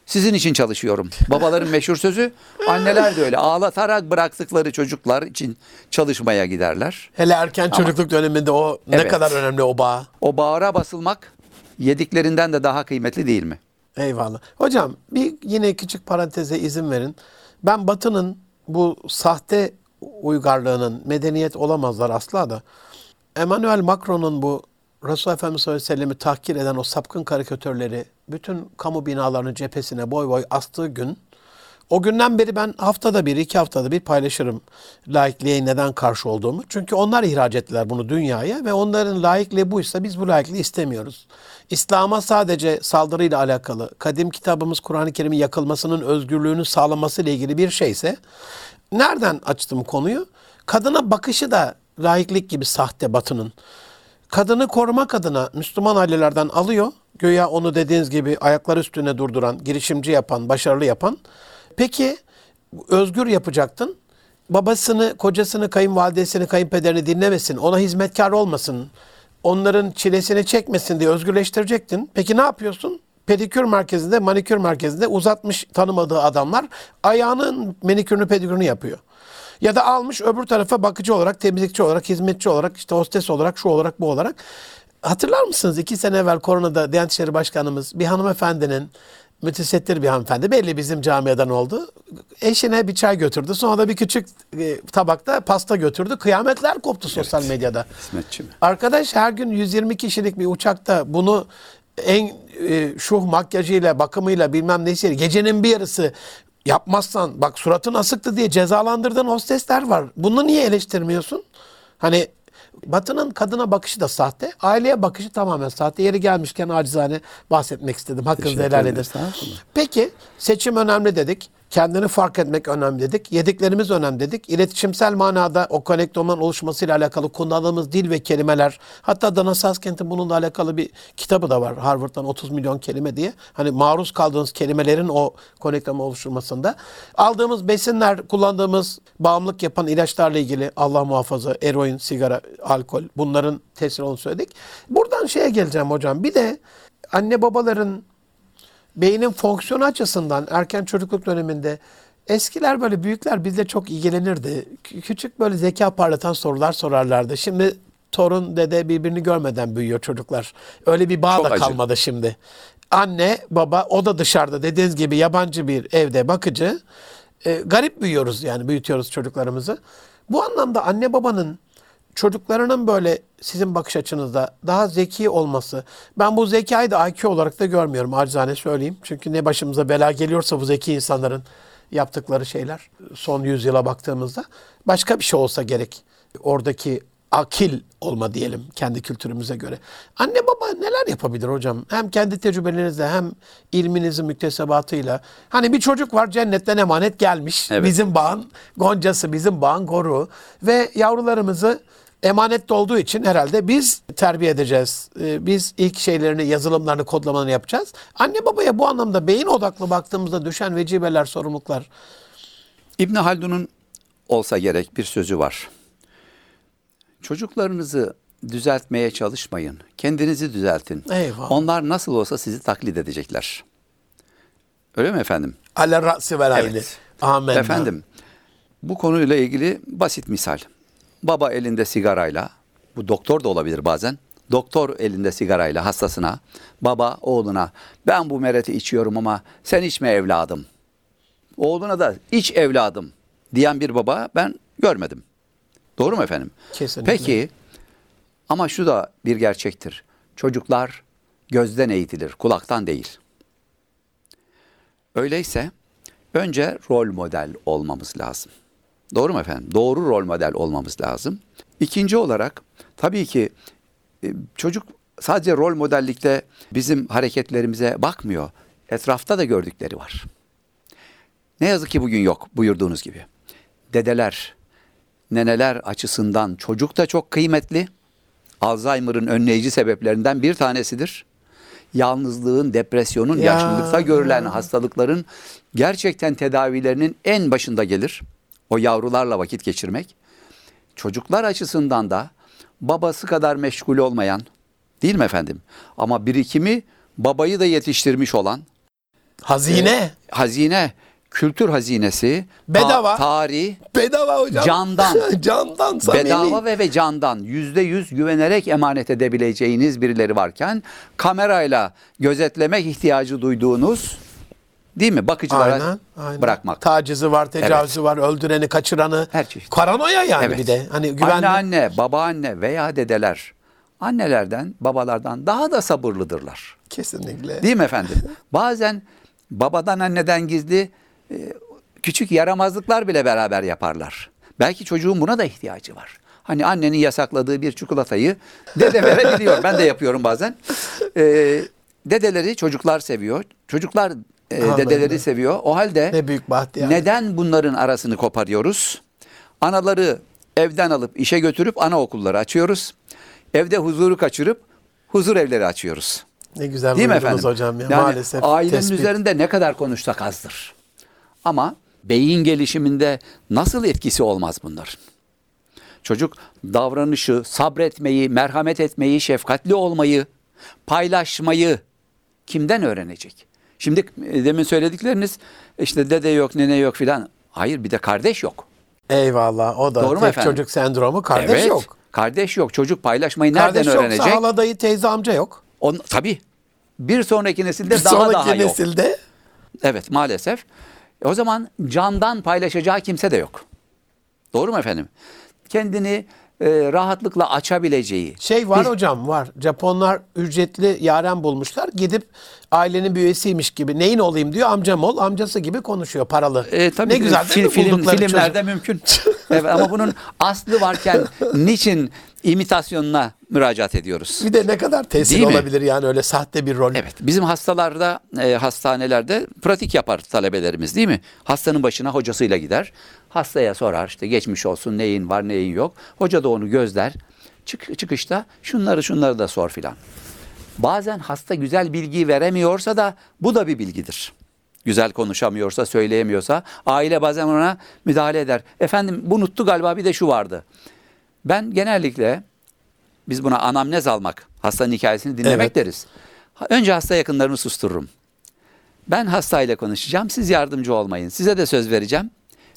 Sizin için çalışıyorum. Babaların meşhur sözü anneler de öyle ağlatarak bıraktıkları çocuklar için çalışmaya giderler. Hele erken çocukluk döneminde o ne Evet. kadar önemli o bağ. O bağıra basılmak yediklerinden de daha kıymetli değil mi? Eyvallah. Hocam bir yine küçük paranteze izin verin. Ben Batı'nın bu sahte uygarlığının medeniyet olamazlar asla da Emmanuel Macron'un bu Resulullah Efendimiz sallallahu aleyhi ve sellem'i tahkir eden o sapkın karikatörleri bütün kamu binalarının cephesine boy boy astığı gün o günden beri ben haftada bir, iki haftada bir paylaşırım laikliğe neden karşı olduğumu. Çünkü onlar ihraç ettiler bunu dünyaya ve onların laikliği buysa biz bu laikliği istemiyoruz. İslam'a sadece saldırıyla alakalı, kadim kitabımız Kur'an-ı Kerim'in yakılmasının özgürlüğünü sağlaması ile ilgili bir şeyse, nereden açtım konuyu? Kadına bakışı da laiklik gibi sahte batının. Kadını korumak adına Müslüman ailelerden alıyor. Göya onu dediğiniz gibi ayakları üstüne durduran, girişimci yapan, başarılı yapan. Peki özgür yapacaktın. Babasını, kocasını, kayınvalidesini, kayınpederini dinlemesin. Ona hizmetkar olmasın. Onların çilesini çekmesin diye özgürleştirecektin. Peki ne yapıyorsun? Pedikür merkezinde, manikür merkezinde uzatmış tanımadığı adamlar ayağının manikürünü pedikürünü yapıyor. Ya da almış öbür tarafa bakıcı olarak, temizlikçi olarak, hizmetçi olarak, işte hostes olarak, şu olarak, bu olarak. Hatırlar mısınız iki sene evvel koronada Diyanet İşleri Başkanımız bir hanımefendinin mütesettir bir hanımefendi. Belli bizim camiadan oldu. Eşine bir çay götürdü. Sonra da bir küçük e, tabakta pasta götürdü. Kıyametler koptu sosyal medyada. İsmetçi mi? Arkadaş her gün 120 kişilik bir uçakta bunu en e, şuh makyajıyla, bakımıyla bilmem nesiyle gecenin bir yarısı yapmazsan bak suratın asıktı diye cezalandırdığın hostesler var. Bunu niye eleştirmiyorsun? Hani Batı'nın kadına bakışı da sahte. Aileye bakışı tamamen sahte. Yeri gelmişken acizane bahsetmek istedim. Hakkınızı helal edin. Peki seçim önemli dedik. Kendini fark etmek önemli dedik. Yediklerimiz önemli dedik. İletişimsel manada o konektomun oluşmasıyla alakalı kullandığımız dil ve kelimeler. Hatta Dana Saskent'in bununla alakalı bir kitabı da var. Harvard'dan 30 milyon kelime diye. Hani maruz kaldığınız kelimelerin o konektomun oluşturmasında. Aldığımız besinler, kullandığımız bağımlılık yapan ilaçlarla ilgili Allah muhafaza, eroin, sigara, alkol bunların tesiri olduğunu söyledik. Buradan şeye geleceğim hocam. Bir de anne babaların beynin fonksiyonu açısından erken çocukluk döneminde eskiler böyle büyükler bizle çok ilgilenirdi. Kü- Küçük böyle zeka parlatan sorular sorarlardı. Şimdi torun dede birbirini görmeden büyüyor çocuklar. Öyle bir bağ Çok da acı. kalmadı şimdi. Anne, baba o da dışarıda dediğiniz gibi yabancı bir evde bakıcı. E, garip büyüyoruz yani büyütüyoruz çocuklarımızı. Bu anlamda anne babanın çocuklarının böyle sizin bakış açınızda daha zeki olması. Ben bu zekayı da IQ olarak da görmüyorum acizane söyleyeyim. Çünkü ne başımıza bela geliyorsa bu zeki insanların yaptıkları şeyler son yüzyıla baktığımızda başka bir şey olsa gerek. Oradaki akil olma diyelim kendi kültürümüze göre. Anne baba neler yapabilir hocam? Hem kendi tecrübelerinizle hem ilminizin müktesebatıyla. Hani bir çocuk var cennetten emanet gelmiş. Evet. Bizim bağın goncası, bizim bağın goru. Ve yavrularımızı emanette olduğu için herhalde biz terbiye edeceğiz. Ee, Biz ilk şeylerini, yazılımlarını, kodlamalarını yapacağız. Anne babaya bu anlamda beyin odaklı baktığımızda düşen vecibeler, sorumluluklar. İbn Haldun'un olsa gerek bir sözü var. Çocuklarınızı düzeltmeye çalışmayın. Kendinizi düzeltin. Eyvallah. Onlar nasıl olsa sizi taklit edecekler. Öyle mi efendim? Ala ra'si vel. Evet. Amen. Efendim, bu konuyla ilgili basit misal. Baba elinde sigarayla, bu doktor da olabilir bazen. Doktor elinde sigarayla hastasına, baba oğluna ben bu mereti içiyorum ama sen içme evladım. Oğluna da iç evladım diyen bir baba ben görmedim. Doğru mu efendim? Kesinlikle. Peki ama şu da bir gerçektir. Çocuklar gözden eğitilir, kulaktan değil. Öyleyse önce rol model olmamız lazım. Doğru mu efendim? Doğru rol model olmamız lazım. İkinci olarak tabii ki e, çocuk sadece rol modellikte bizim hareketlerimize bakmıyor. Etrafta da gördükleri var. Ne yazık ki bugün yok buyurduğunuz gibi. Dedeler, neneler açısından çocuk da çok kıymetli. Alzheimer'ın önleyici sebeplerinden bir tanesidir. Yalnızlığın, depresyonun, Ya. yaşlılıkta görülen hastalıkların gerçekten tedavilerinin en başında gelir. O yavrularla vakit geçirmek. Çocuklar açısından da babası kadar meşgul olmayan, değil mi efendim? Ama birikimi babayı da yetiştirmiş olan, Hazine. hazine, kültür hazinesi, ta- Bedava. tarih, Bedava hocam. Candan. Candan. samimi. bedava ve ve candan yüzde yüz güvenerek emanet edebileceğiniz birileri varken kamerayla gözetlemek ihtiyacı duyduğunuz değil mi bakıcılara Aynen, aynen. bırakmak. Tacizi var, tecavüzü var, öldüreni, kaçıranı. Her çeşit. Paranoya yani Evet. bir de. Hani güvenli. Anneanne, babaanne veya dedeler annelerden, babalardan daha da sabırlıdırlar. Kesinlikle. Değil mi efendim? Bazen babadan anneden gizli e, küçük yaramazlıklar bile beraber yaparlar. Belki çocuğun buna da ihtiyacı var. Hani annenin yasakladığı bir çikolatayı dede verebiliyor. ben de yapıyorum bazen. E, dedeleri çocuklar seviyor. Çocuklar e, Amin. dedeleri seviyor. O halde Ne büyük bahtiyar. neden bunların arasını koparıyoruz? Anaları evden alıp işe götürüp anaokulları açıyoruz. Evde huzuru kaçırıp huzur evleri açıyoruz. Ne güzel Değil mi efendim? hocam ya yani maalesef. ailenin Tespit. üzerinde ne kadar konuşsak azdır. Ama beyin gelişiminde nasıl etkisi olmaz bunların? Çocuk davranışı, sabretmeyi, merhamet etmeyi, şefkatli olmayı, paylaşmayı kimden öğrenecek? Şimdi e, demin söyledikleriniz işte dede yok, nene yok filan. Hayır bir de kardeş yok. Eyvallah o da Doğru tek efendim? çocuk sendromu. Kardeş evet, yok. Kardeş yok. Çocuk paylaşmayı nereden Kardeş öğrenecek? yoksa hala dayı teyze amca yok. On, tabii. Bir sonraki nesilde Bir daha sonraki daha yok. nesilde Evet maalesef. O zaman candan paylaşacağı kimse de yok. Doğru mu efendim? Kendini e, rahatlıkla açabileceği. Şey var Biz- hocam var. Japonlar ücretli yaren bulmuşlar. Gidip ailenin bir üyesiymiş gibi neyin olayım diyor amcam ol. Amcası gibi konuşuyor paralı. E, tabii ne güzel değil mi film, filmlerde çocuk? mümkün. evet, ama bunun aslı varken niçin imitasyonuna müracaat ediyoruz? Bir de ne kadar tesir Değil mi? olabilir yani öyle sahte bir rol. Evet, bizim hastalarda, e, hastanelerde pratik yapar talebelerimiz değil mi? Hastanın başına hocasıyla gider. Hastaya sorar işte geçmiş olsun neyin var neyin yok. Hoca da onu gözler. Çık, çıkışta şunları şunları da sor filan. Bazen hasta güzel bilgiyi veremiyorsa da bu da bir bilgidir. Güzel konuşamıyorsa, söyleyemiyorsa aile bazen ona müdahale eder. Efendim bu unuttu galiba bir de şu vardı. Ben genellikle biz buna anamnez almak, hastanın hikayesini dinlemek Evet. deriz. Önce hasta yakınlarını sustururum. Ben hastayla konuşacağım, siz yardımcı olmayın. Size de söz vereceğim.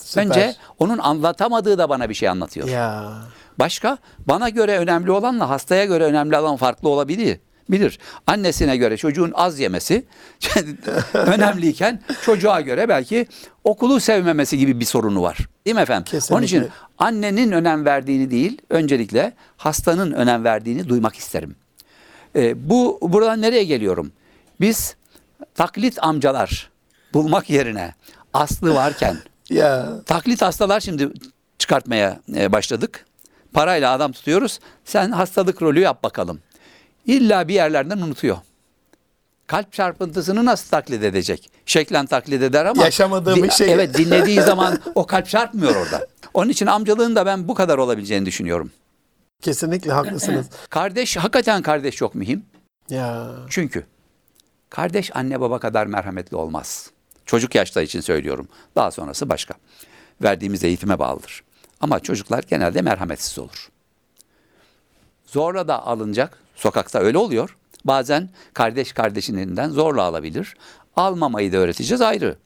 Süper. Önce onun anlatamadığı da bana bir şey anlatıyor. Ya. Başka bana göre önemli olanla hastaya göre önemli olan farklı olabilir. Bilir. Annesine göre çocuğun az yemesi önemliyken çocuğa göre belki okulu sevmemesi gibi bir sorunu var. Değil mi efendim? Kesinlikle. Onun için annenin önem verdiğini değil, öncelikle hastanın önem verdiğini duymak isterim. Ee, bu buradan nereye geliyorum? Biz taklit amcalar bulmak yerine aslı varken Ya. Taklit hastalar şimdi çıkartmaya e, başladık. Parayla adam tutuyoruz. Sen hastalık rolü yap bakalım. İlla bir yerlerden unutuyor. Kalp çarpıntısını nasıl taklit edecek? Şeklen taklit eder ama Yaşamadığı bir şeyi. Evet dinlediği zaman o kalp çarpmıyor orada. Onun için amcalığın da ben bu kadar olabileceğini düşünüyorum. Kesinlikle haklısınız. Kardeş hakikaten kardeş çok mühim. ya. Çünkü kardeş anne baba kadar merhametli olmaz. Çocuk yaşta için söylüyorum. Daha sonrası başka. Verdiğimiz eğitime bağlıdır. Ama çocuklar genelde merhametsiz olur. Zorla da alınacak. Sokakta öyle oluyor. Bazen kardeş kardeşin elinden zorla alabilir. Almamayı da öğreteceğiz ayrı.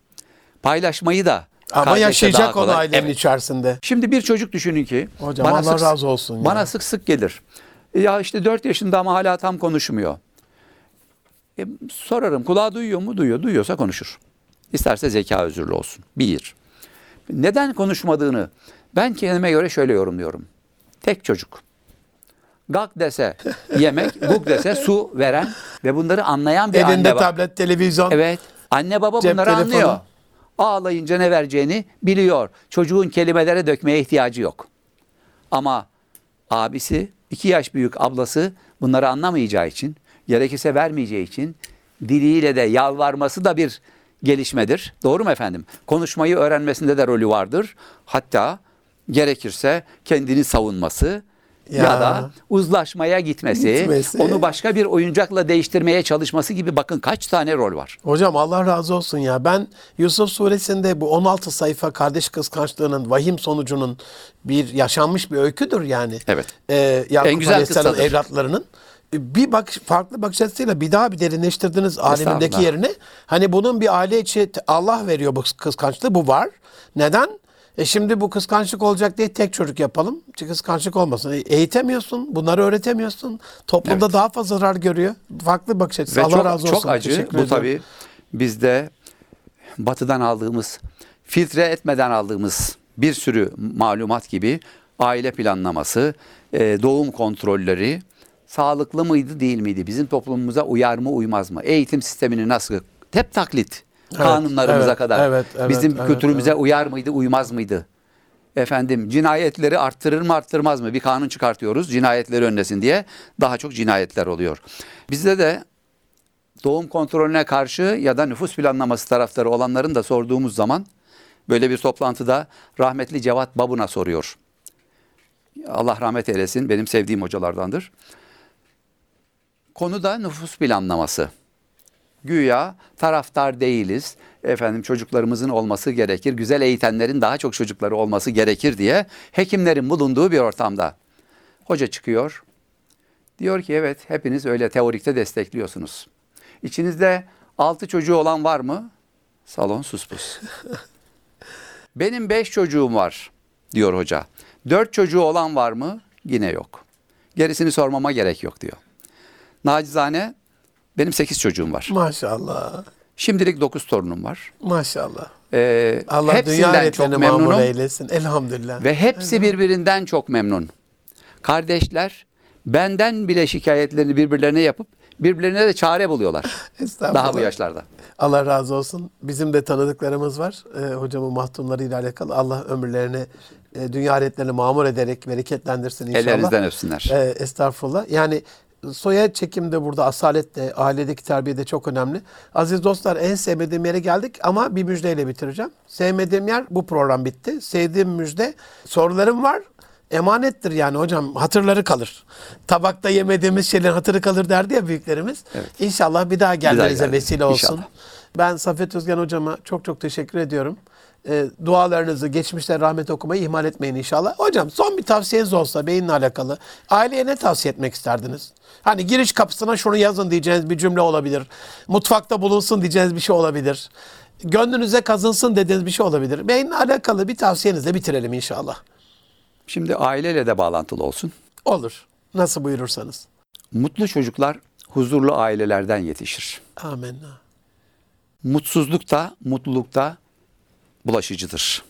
Paylaşmayı da Ama yaşayacak kolay. ailenin Evet. içerisinde. Şimdi bir çocuk düşünün ki Hocam Allah razı olsun ya. Bana sık sık gelir. Ya işte 4 yaşında ama hala tam konuşmuyor. E, sorarım kulağı duyuyor mu? Duyuyor. Duyuyorsa konuşur. İsterse zeka özürlü olsun. Bir. Neden konuşmadığını ben kendime göre şöyle yorumluyorum. Tek çocuk. Gak dese yemek, guk dese su veren ve bunları anlayan bir Elinde anne baba. tablet, televizyon. Evet. Anne baba Cep bunları telefonu. anlıyor. Ağlayınca ne vereceğini biliyor. Çocuğun kelimelere dökmeye ihtiyacı yok. Ama abisi, iki yaş büyük ablası bunları anlamayacağı için, gerekirse vermeyeceği için diliyle de yalvarması da bir gelişmedir. Doğru mu efendim? Konuşmayı öğrenmesinde de rolü vardır. Hatta gerekirse kendini savunması ya, Ya. da uzlaşmaya gitmesi, Gitmesi. onu başka bir oyuncakla değiştirmeye çalışması gibi bakın kaç tane rol var. Hocam Allah razı olsun ya. Ben Yusuf suresinde bu 16 sayfa kardeş kıskançlığının vahim sonucunun bir yaşanmış bir öyküdür yani. Evet. Ee, Yakup En güzel Aleyhisselam'ın kıssadır. evlatlarının bir bak farklı bakış açısıyla bir daha bir derinleştirdiniz alemindeki yerini. Hani bunun bir aile içi Allah veriyor bu kıskançlığı bu var. Neden? E şimdi bu kıskançlık olacak diye tek çocuk yapalım. Çünkü kıskançlık olmasın. E, Eğitemiyorsun, bunları öğretemiyorsun. Toplumda daha fazla zarar görüyor. Farklı bakış açısı. Ve Allah çok, razı olsun. çok acı. Teşekkür Bu ediyorum. tabii bizde batıdan aldığımız, filtre etmeden aldığımız bir sürü malumat gibi aile planlaması, e, doğum kontrolleri sağlıklı mıydı değil miydi? Bizim toplumumuza uyar mı uymaz mı? Eğitim sistemini nasıl? Hep taklit. kanunlarımıza evet, kadar. evet, evet, Bizim evet, kültürümüze uyar mıydı uymaz mıydı? Efendim cinayetleri arttırır mı arttırmaz mı? Bir kanun çıkartıyoruz cinayetleri önlesin diye daha çok cinayetler oluyor. Bizde de doğum kontrolüne karşı ya da nüfus planlaması taraftarı olanların da sorduğumuz zaman böyle bir toplantıda rahmetli Cevat Babun'a soruyor. Allah rahmet eylesin benim sevdiğim hocalardandır. Konu da nüfus planlaması. Güya taraftar değiliz. Efendim çocuklarımızın olması gerekir. Güzel eğitenlerin daha çok çocukları olması gerekir diye hekimlerin bulunduğu bir ortamda. Hoca çıkıyor. Diyor ki evet hepiniz öyle teorikte destekliyorsunuz. İçinizde altı çocuğu olan var mı? Salon suspus. Benim beş çocuğum var diyor hoca. Dört çocuğu olan var mı? Yine yok. Gerisini sormama gerek yok diyor. Nacizane benim sekiz çocuğum var. Maşallah. Şimdilik 9 torunum var. Maşallah. Ee, Allah dünya hepsinden çok memnunum. eylesin. Elhamdülillah. Ve hepsi birbirinden çok memnun. Kardeşler benden bile şikayetlerini birbirlerine yapıp birbirlerine de çare buluyorlar. Daha bu yaşlarda. Allah razı olsun. Bizim de tanıdıklarımız var. Ee, hocamın mahtumlarıyla alakalı. Allah ömürlerini, e, dünya hayretlerini mamur ederek bereketlendirsin inşallah. Ellerinizden öpsünler. Ee, estağfurullah. Yani soya çekimde burada asalet de, ailedeki terbiye de çok önemli. Aziz dostlar en sevmediğim yere geldik ama bir müjdeyle bitireceğim. Sevmediğim yer bu program bitti. Sevdiğim müjde sorularım var. Emanettir yani hocam hatırları kalır. Tabakta yemediğimiz şeylerin hatırı kalır derdi ya büyüklerimiz. İnşallah bir daha gelmenize vesile olsun. İnşallah. Ben Safet Özgen hocama çok çok teşekkür ediyorum. Ee, dualarınızı, geçmişte rahmet okumayı ihmal etmeyin inşallah. Hocam son bir tavsiyeniz olsa beyinle alakalı. Aileye ne tavsiye etmek isterdiniz? Hani giriş kapısına şunu yazın diyeceğiniz bir cümle olabilir. Mutfakta bulunsun diyeceğiniz bir şey olabilir. Gönlünüze kazınsın dediğiniz bir şey olabilir. Beyinle alakalı bir tavsiyenizle bitirelim inşallah. Şimdi aileyle de bağlantılı olsun. Olur. Nasıl buyurursanız. Mutlu çocuklar huzurlu ailelerden yetişir. Amin. Mutsuzluk da mutluluk da bulaşıcıdır.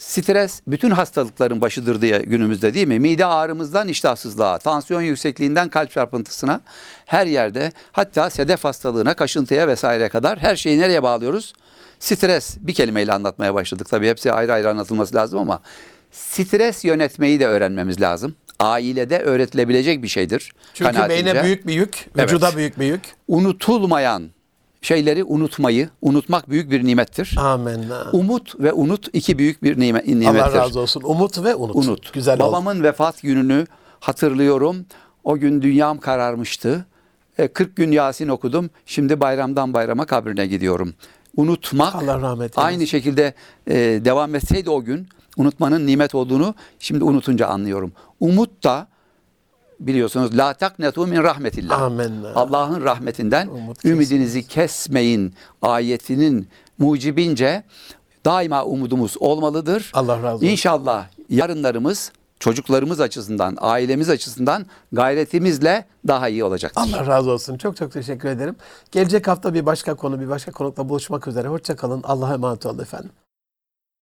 Stres bütün hastalıkların başıdır diye günümüzde değil mi? Mide ağrımızdan iştahsızlığa, tansiyon yüksekliğinden kalp çarpıntısına her yerde hatta sedef hastalığına, kaşıntıya vesaire kadar her şeyi nereye bağlıyoruz? Stres bir kelimeyle anlatmaya başladık. Tabii hepsi ayrı ayrı anlatılması lazım ama stres yönetmeyi de öğrenmemiz lazım. Ailede öğretilebilecek bir şeydir. Çünkü beyne büyük bir yük, Evet. vücuda büyük bir yük. Unutulmayan şeyleri unutmayı, unutmak büyük bir nimettir. Amin. Umut ve unut iki büyük bir nime- nimettir. Allah razı olsun. Umut ve unut. Unut. Güzel oldu. Babamın vefat gününü hatırlıyorum. O gün dünyam kararmıştı. E, 40 gün Yasin okudum. Şimdi bayramdan bayrama kabrine gidiyorum. Unutmak Allah rahmet eylesin. aynı şekilde e, devam etseydi o gün unutmanın nimet olduğunu şimdi unutunca anlıyorum. Umut da biliyorsunuz la taknetu min rahmetillah. Amin. Allah'ın rahmetinden Umut ümidinizi kesmeyin ayetinin mucibince daima umudumuz olmalıdır. Allah razı olsun. İnşallah yarınlarımız çocuklarımız açısından, ailemiz açısından gayretimizle daha iyi olacaktır. Allah razı olsun. Çok çok teşekkür ederim. Gelecek hafta bir başka konu, bir başka konukla buluşmak üzere. Hoşça kalın. Allah'a emanet olun efendim.